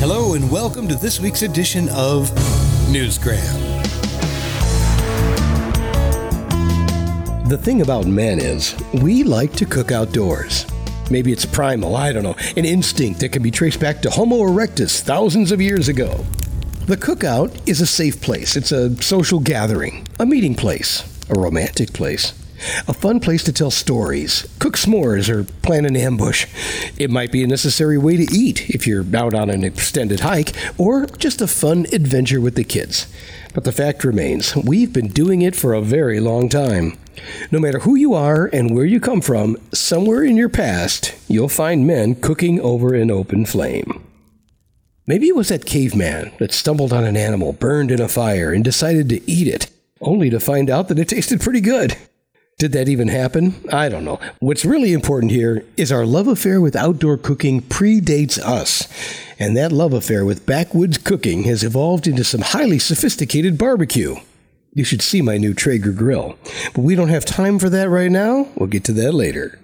Hello, and welcome to this week's edition of Newsgram. The thing about men is, we like to cook outdoors. Maybe it's primal, I don't know, an instinct that can be traced back to Homo erectus thousands of years ago. The cookout is a safe place. It's a social gathering, a meeting place, a romantic place, a fun place to tell stories, cook s'mores, or plan an ambush. It might be a necessary way to eat if you're out on an extended hike, or just a fun adventure with the kids. But the fact remains, we've been doing it for a very long time. No matter who you are and where you come from, somewhere in your past, you'll find men cooking over an open flame. Maybe it was that caveman that stumbled on an animal burned in a fire and decided to eat it, only to find out that it tasted pretty good. Did that even happen? I don't know. What's really important here is our love affair with outdoor cooking predates us. And that love affair with backwoods cooking has evolved into some highly sophisticated barbecue. You should see my new Traeger grill. But we don't have time for that right now. We'll get to that later.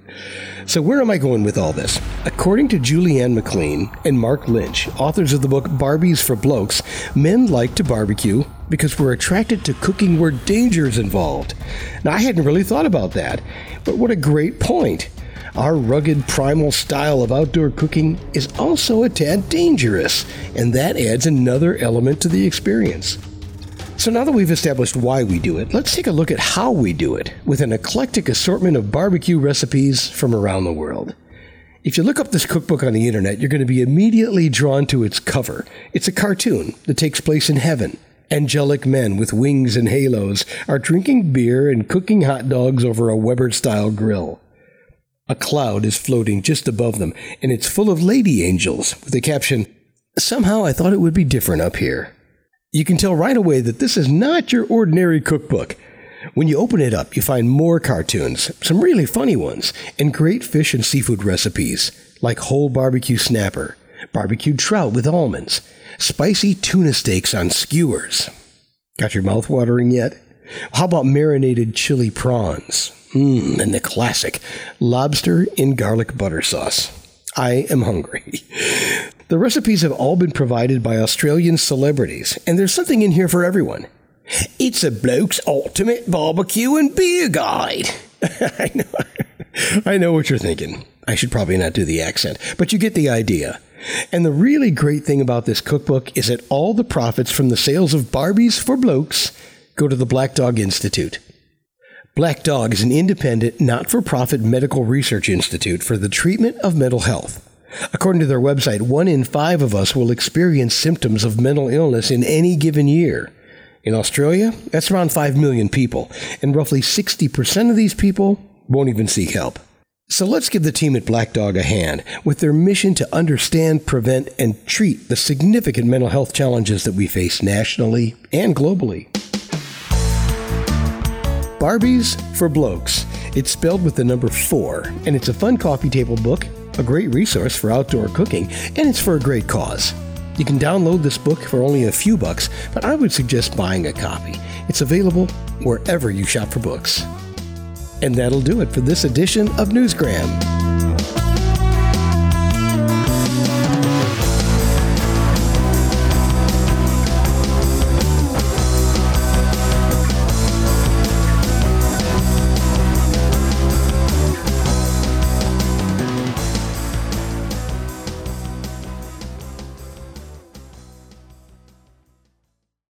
So, where am I going with all this? According to Julianne McLean and Mark Lynch, authors of the book Barbies for Blokes, men like to barbecue because we're attracted to cooking where danger is involved. Now, I hadn't really thought about that, but what a great point. Our rugged primal style of outdoor cooking is also a tad dangerous, and that adds another element to the experience. So now that we've established why we do it, let's take a look at how we do it with an eclectic assortment of barbecue recipes from around the world. If you look up this cookbook on the internet, you're going to be immediately drawn to its cover. It's a cartoon that takes place in heaven. Angelic men with wings and halos are drinking beer and cooking hot dogs over a Weber style grill. A cloud is floating just above them, and it's full of lady angels with the caption, Somehow I thought it would be different up here. You can tell right away that this is not your ordinary cookbook. When you open it up, you find more cartoons, some really funny ones, and great fish and seafood recipes, like whole barbecue snapper, barbecued trout with almonds, spicy tuna steaks on skewers. Got your mouth watering yet? How about marinated chili prawns? Mmm, and the classic lobster in garlic butter sauce. I am hungry. The recipes have all been provided by Australian celebrities, and there's something in here for everyone. It's a bloke's ultimate barbecue and beer guide. I know. I know what you're thinking. I should probably not do the accent, but you get the idea. And the really great thing about this cookbook is that all the profits from the sales of Barbies for Blokes go to the Black Dog Institute. Black Dog is an independent, not for profit medical research institute for the treatment of mental health. According to their website, one in five of us will experience symptoms of mental illness in any given year. In Australia, that's around 5 million people, and roughly 60% of these people won't even seek help. So let's give the team at Black Dog a hand with their mission to understand, prevent, and treat the significant mental health challenges that we face nationally and globally. Barbies for Blokes. It's spelled with the number four, and it's a fun coffee table book a great resource for outdoor cooking, and it's for a great cause. You can download this book for only a few bucks, but I would suggest buying a copy. It's available wherever you shop for books. And that'll do it for this edition of Newsgram.